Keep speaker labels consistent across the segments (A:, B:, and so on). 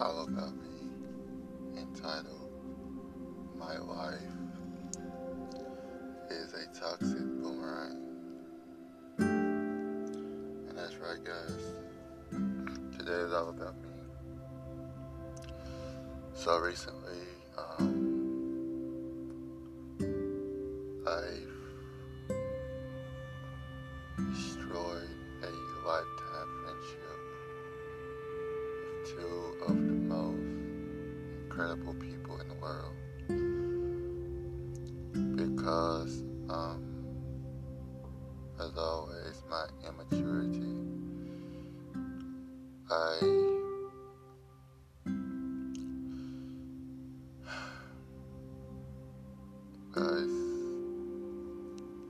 A: all about me entitled My Life is a Toxic Boomerang. And that's right, guys. Today is all about me. So recently, um, incredible people in the world because, um, as always, my immaturity. I guys,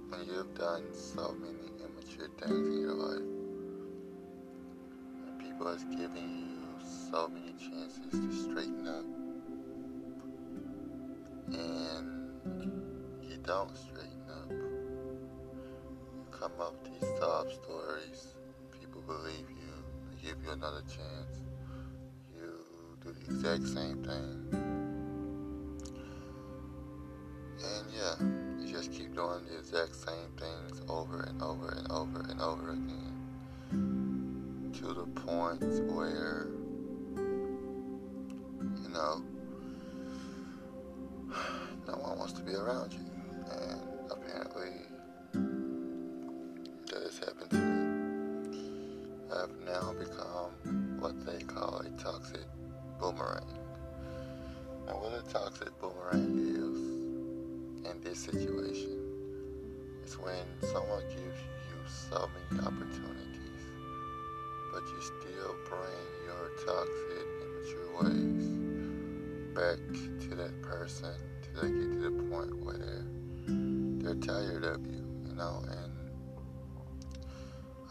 A: when you've done so many immature things in your life, and people has given you so many chances to you don't straighten up, you come up with these sob stories, people believe you, they give you another chance, you do the exact same thing. And yeah, you just keep doing the exact same things over and over and over and over again. To the point where, I've now become what they call a toxic boomerang. And what a toxic boomerang is, in this situation is when someone gives you so many opportunities, but you still bring your toxic, immature ways back to that person till they get to the point where they're, they're tired of you, you know, and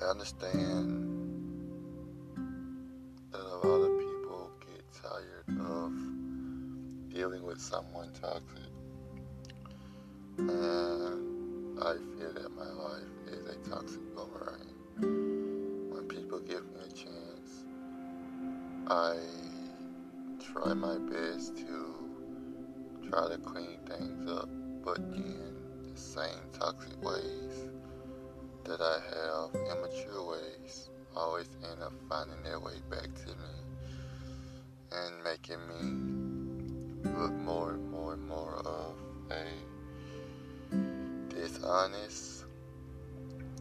A: I understand someone toxic. And I feel that my life is a toxic boomerang. When people give me a chance, I try my best to try to clean things up, but in the same toxic ways that I have, immature ways, always end up finding their way back to me and making me look more and more and more of a dishonest,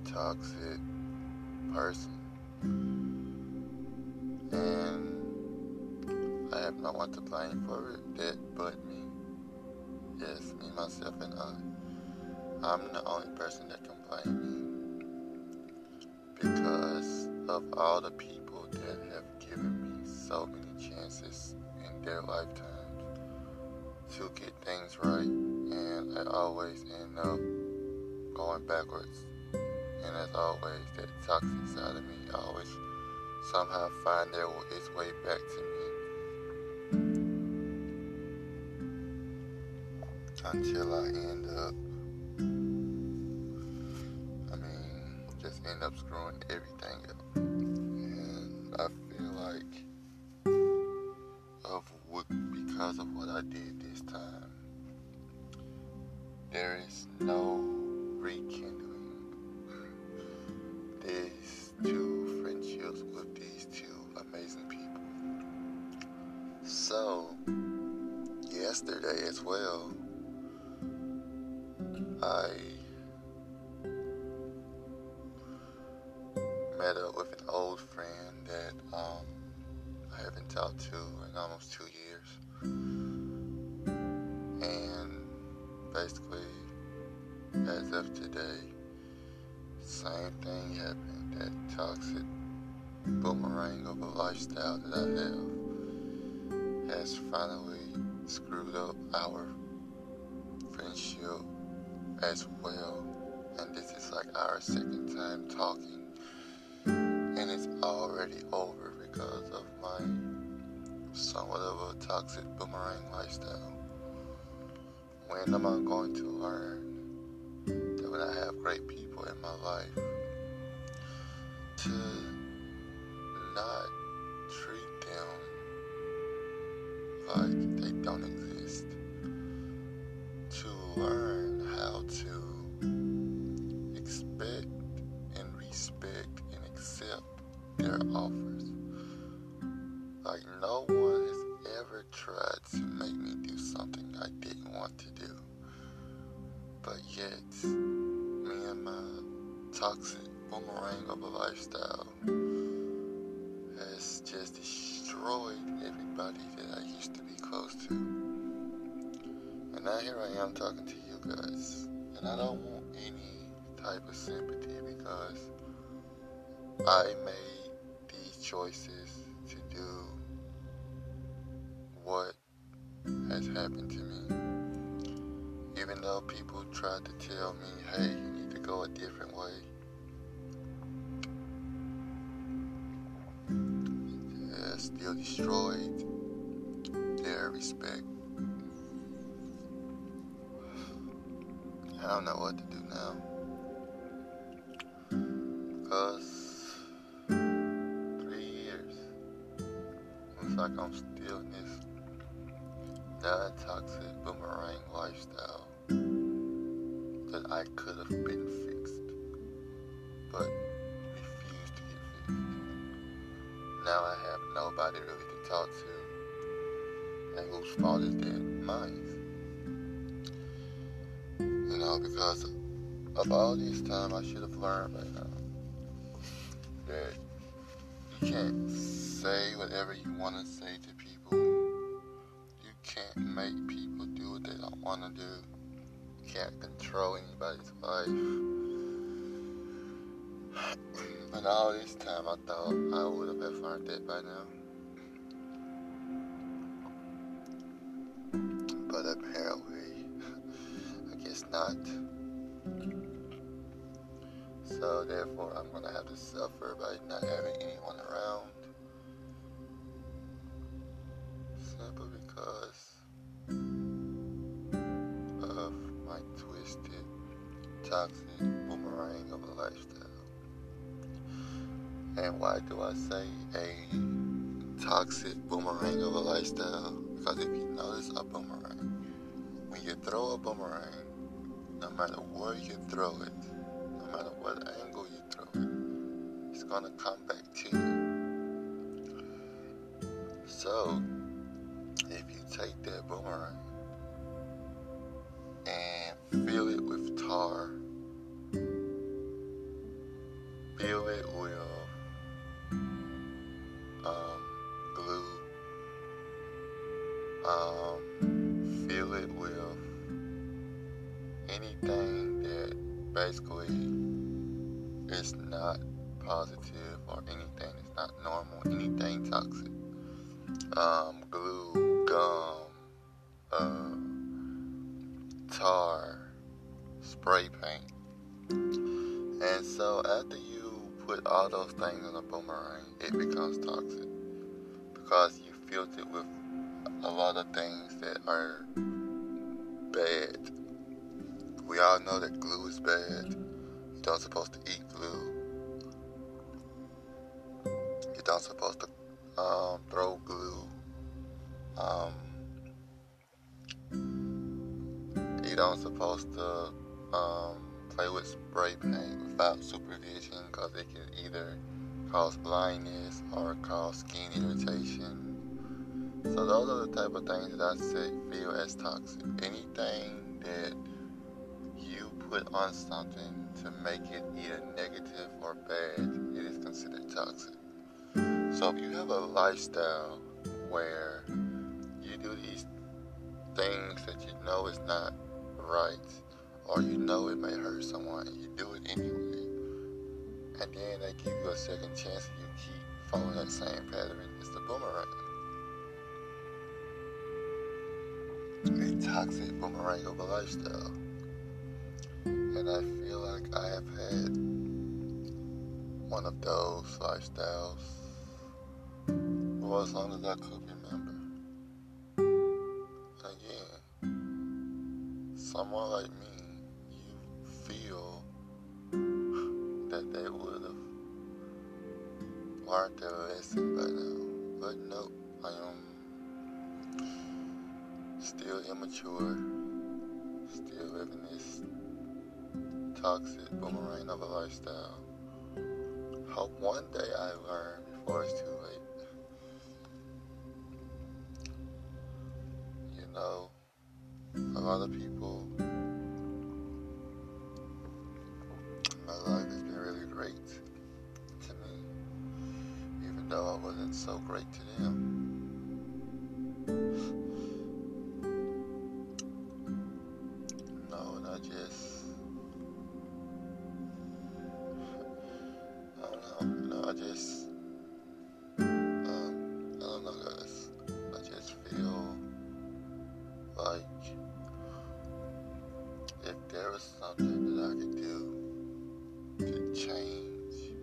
A: toxic person. And I have no one to blame for it that but me. Yes, me, myself, and I. I'm the only person that can blame me. Because of all the people that have given me so many chances in their lifetimes to get things right. And I always end up going backwards. And as always, that toxic side of me always somehow find their, its way back to me. Until I end up, I mean, just end up screwing everything up. And I feel like, did this time, there is no as of today, same thing happened. That toxic boomerang of a lifestyle that I have has finally screwed up our friendship as well. And this is like our second time talking. And it's already over because of my somewhat of a toxic boomerang lifestyle. When am I going to learn that when I have great people in my life, to toxic boomerang of a lifestyle has just destroyed everybody that I used to be close to. And now here I am talking to you guys. And I don't want any type of sympathy because I made these choices to do what has happened to me. Even though people tried to tell me, hey, you need to go a different way. Still destroyed their respect. I don't know what to do now. Because three years looks like I'm still in this non toxic boomerang lifestyle that I could have been fixed, but nobody really to talk to, and whose fault is that? Mine. You know, because of all this time, I should have learned by now that you can't say whatever you want to say to people. You can't make people do what they don't want to do. You can't control anybody's life. But all this time, I thought I would have learned that by now. Not. So therefore, I'm gonna have to suffer by not having anyone around. Simply because of my twisted, toxic boomerang of a lifestyle. And why do I say a toxic boomerang of a lifestyle? Because if you notice a boomerang, when you throw a boomerang, no matter where you throw it, no matter what angle you throw it, it's gonna come back to you. So, if you take that boomerang and fill it with tar, anything toxic. Um, glue, gum, uh, tar, spray paint. And so after you put all those things in a boomerang, it becomes toxic because you filled it with a lot of things that are bad. We all know that glue is bad. You don't supposed to eat glue. Don't supposed to um, throw glue. Um, you don't supposed to um, play with spray paint without supervision because it can either cause blindness or cause skin irritation. So those are the type of things that I say feel as toxic. Anything that you put on something to make it either negative or bad, it is considered toxic. So if you have a lifestyle where you do these things that you know is not right, or you know it may hurt someone, and you do it anyway, and then they give you a second chance and you keep following that same pattern, it's the boomerang. A toxic boomerang of a lifestyle. And I feel like I have had one of those lifestyles for as long as I could remember. Again, someone like me, you feel that they would have learned their lesson by now. But nope, I am still immature, still living this toxic boomerang of a lifestyle. Hope one day I learn before it's too late. Know, a lot of people, my life has been really great to me, even though I wasn't so great to them. If there was something that I could do to change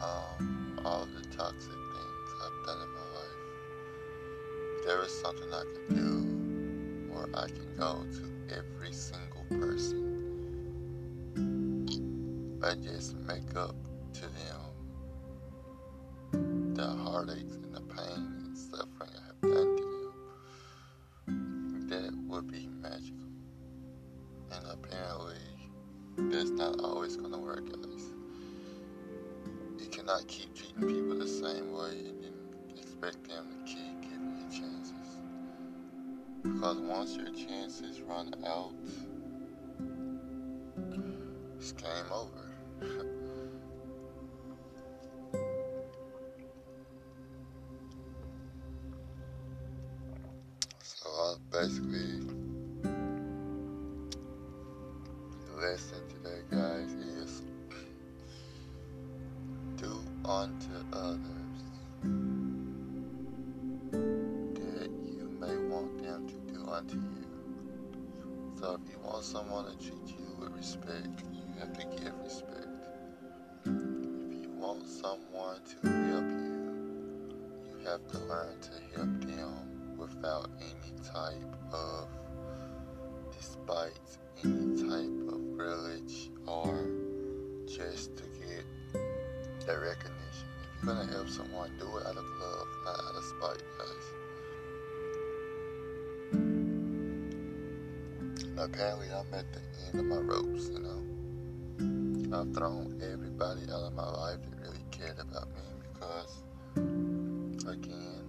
A: um, all the toxic things I've done in my life, if there something I could do where I can go to every single person I just and expect them to keep giving you chances. Because once your chances run out, it's game over. respect, you have to give respect If you want someone to help you, you have to learn to help them without any type of despite any type of grudge or just to get the recognition. If you're gonna help someone, do it out of love, not out of spite, guys. Apparently, I'm at the end of my ropes, you know. I've thrown everybody out of my life that really cared about me because, again,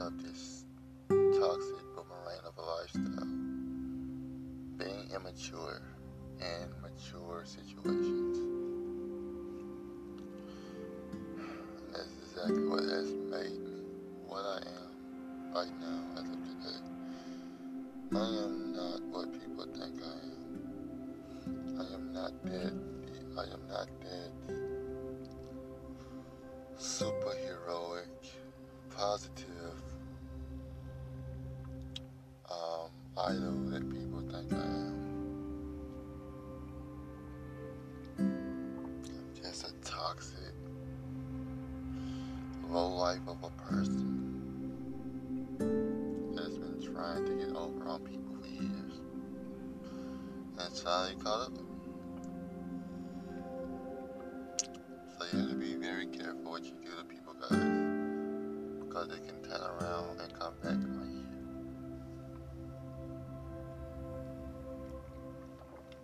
A: of this toxic boomerang of a lifestyle. Being immature in mature situations. And that's exactly what has made me what I am right now as of today. I am people think I am. I am not that I am not that superheroic, positive um, idol that people think I am. I'm just a toxic, low life of a person that's been trying to get over on people. And it's finally caught up So you have to be very careful what you do to people, guys, because they can turn around and come back on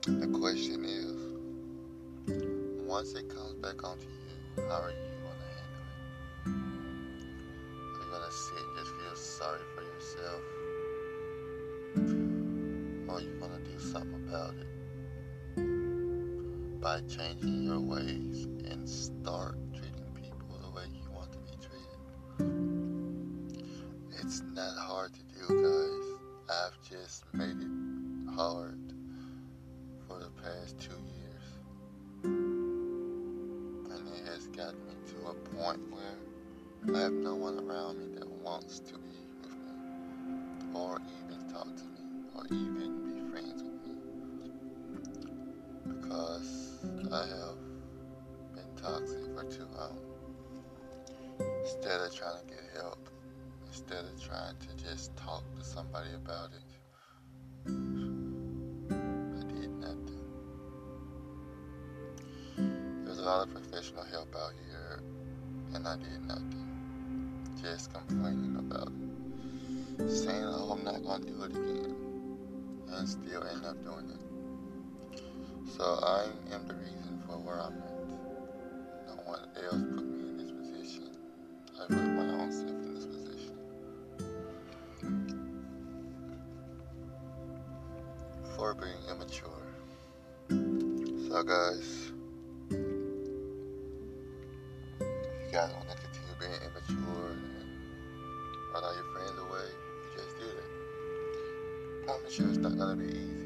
A: you. The question is, once it comes back onto you, how are you about it? by changing your ways and start treating people the way you want to be treated. It's not hard to do, guys. I've just made it hard for the past two years. And it has gotten me to a point where I have no one around me that wants to be with me, or even talk to me, or even I have been toxic for too long. Instead of trying to get help, instead of trying to just talk to somebody about it, I did nothing. There's a lot of professional help out here, and I did nothing. Just complaining about it. saying, oh, I'm not going to do it again, and still end up doing it. So I am the reason for where I'm at. No one else put me in this position. I put my own self in this position. For being immature. So guys, if you guys want to continue being immature and run all your friends away, you just do that. Promise you it's not gonna be easy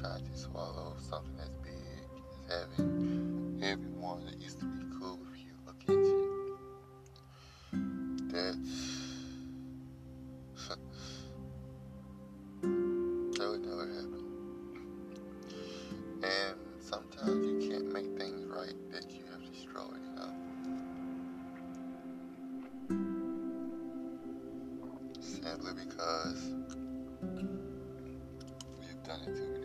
A: trying to swallow something as big as having everyone that used to be cool with you against you. That's that would never happen. And sometimes you can't make things right that you have destroyed? Simply because we've done it many times.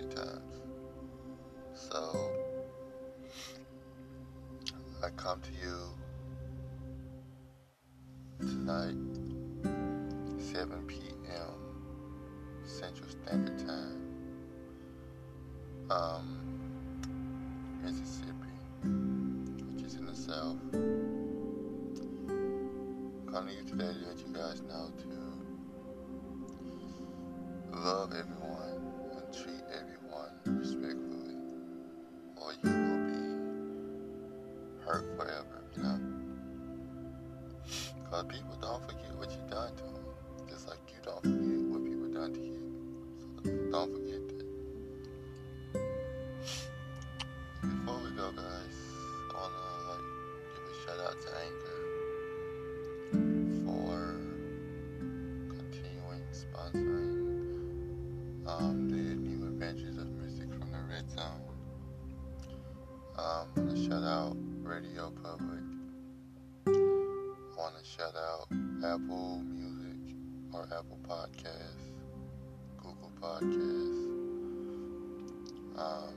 A: So, I come to you hurt forever, you know? Because people don't forget what you done to them, just like you don't forget what people done to you. Apple Music or Apple Podcasts, Google Podcasts, um,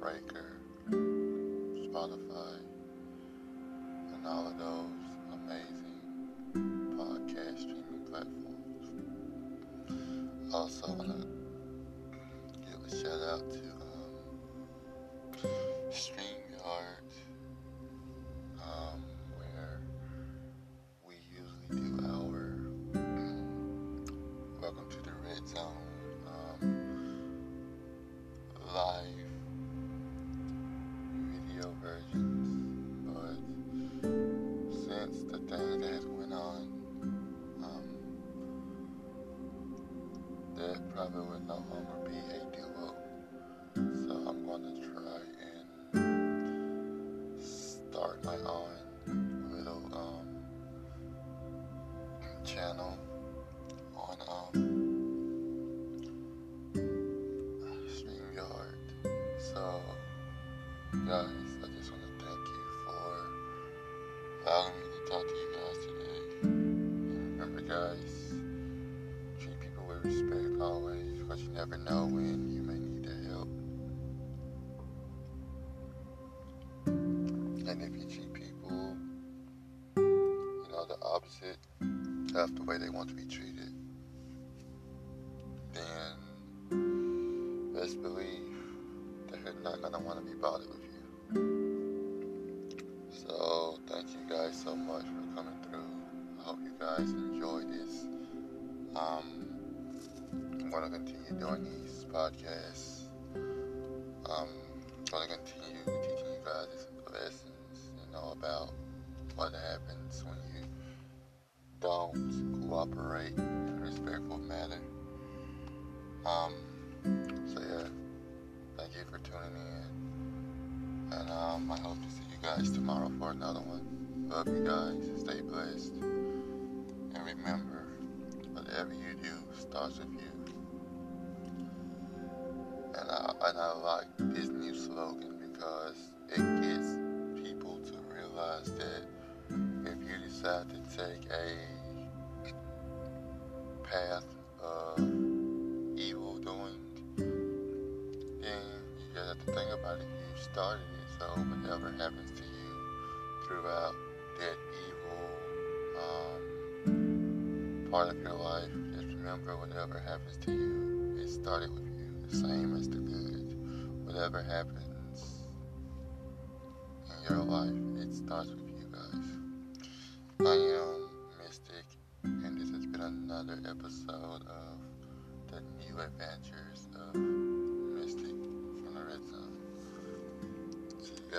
A: Breaker, Spotify, and all of those amazing podcast streaming platforms. Also, respect always, because you never know when you may need their help. And if you treat people, you know, the opposite of the way they want to be treated, what happens when you don't cooperate in a respectful manner. Um, so yeah, thank you for tuning in. And um, I hope to see you guys tomorrow for another one. Love you guys. Stay blessed. And remember, whatever you do starts with you. And I, and I like it. You started it, so whatever happens to you throughout that evil um, part of your life, just remember whatever happens to you, it started with you, the same as the good. Whatever happens in your life, it starts with you guys. I am Mystic, and this has been another episode of the new adventures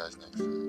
A: of Mystic from the Red Zone. See